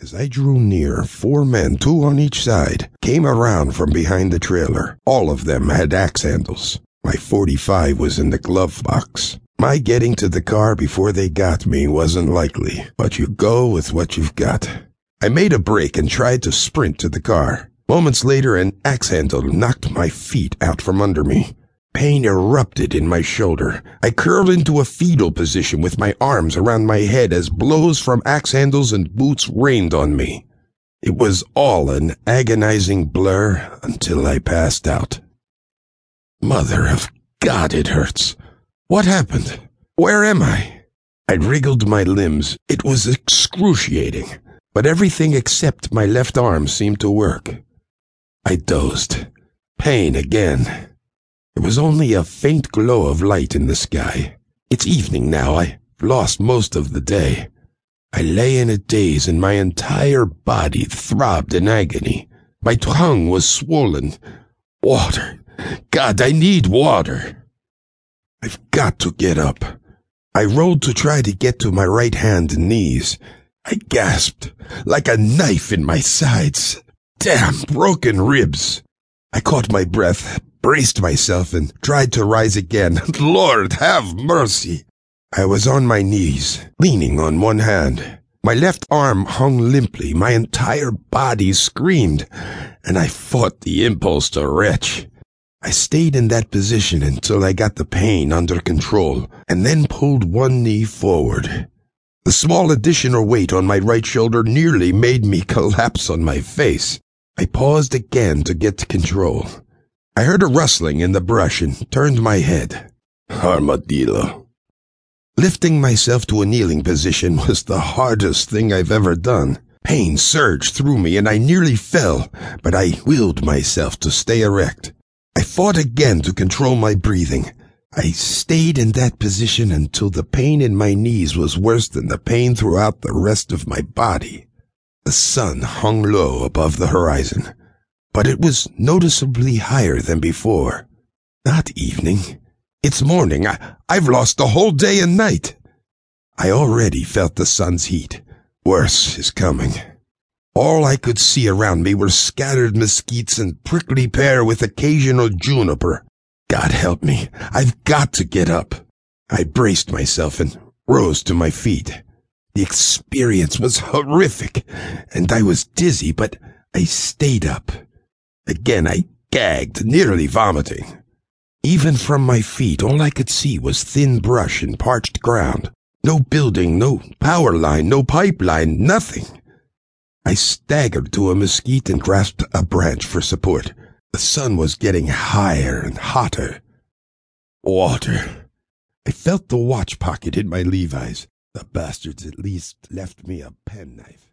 As I drew near, four men, two on each side, came around from behind the trailer. All of them had axe handles. My 45 was in the glove box. My getting to the car before they got me wasn't likely, but you go with what you've got. I made a break and tried to sprint to the car. Moments later, an axe handle knocked my feet out from under me. Pain erupted in my shoulder. I curled into a fetal position with my arms around my head as blows from axe handles and boots rained on me. It was all an agonizing blur until I passed out. Mother of God, it hurts. What happened? Where am I? I wriggled my limbs. It was excruciating, but everything except my left arm seemed to work. I dozed. Pain again. There was only a faint glow of light in the sky. It's evening now. I've lost most of the day. I lay in a daze and my entire body throbbed in agony. My tongue was swollen. Water. God, I need water. I've got to get up. I rolled to try to get to my right hand and knees. I gasped, like a knife in my sides. Damn broken ribs. I caught my breath, braced myself, and tried to rise again. Lord, have mercy! I was on my knees, leaning on one hand. My left arm hung limply, my entire body screamed, and I fought the impulse to retch. I stayed in that position until I got the pain under control, and then pulled one knee forward. The small additional weight on my right shoulder nearly made me collapse on my face. I paused again to get control. I heard a rustling in the brush and turned my head. Armadillo. Lifting myself to a kneeling position was the hardest thing I've ever done. Pain surged through me and I nearly fell, but I willed myself to stay erect. I fought again to control my breathing. I stayed in that position until the pain in my knees was worse than the pain throughout the rest of my body. The sun hung low above the horizon but it was noticeably higher than before. Not evening. It's morning. I, I've lost the whole day and night. I already felt the sun's heat. Worse is coming. All I could see around me were scattered mesquites and prickly pear with occasional juniper. God help me. I've got to get up. I braced myself and rose to my feet. The experience was horrific, and I was dizzy, but I stayed up. Again I gagged, nearly vomiting. Even from my feet, all I could see was thin brush and parched ground. No building, no power line, no pipeline, nothing. I staggered to a mesquite and grasped a branch for support. The sun was getting higher and hotter. Water. I felt the watch pocket in my Levi's. The bastards at least left me a penknife.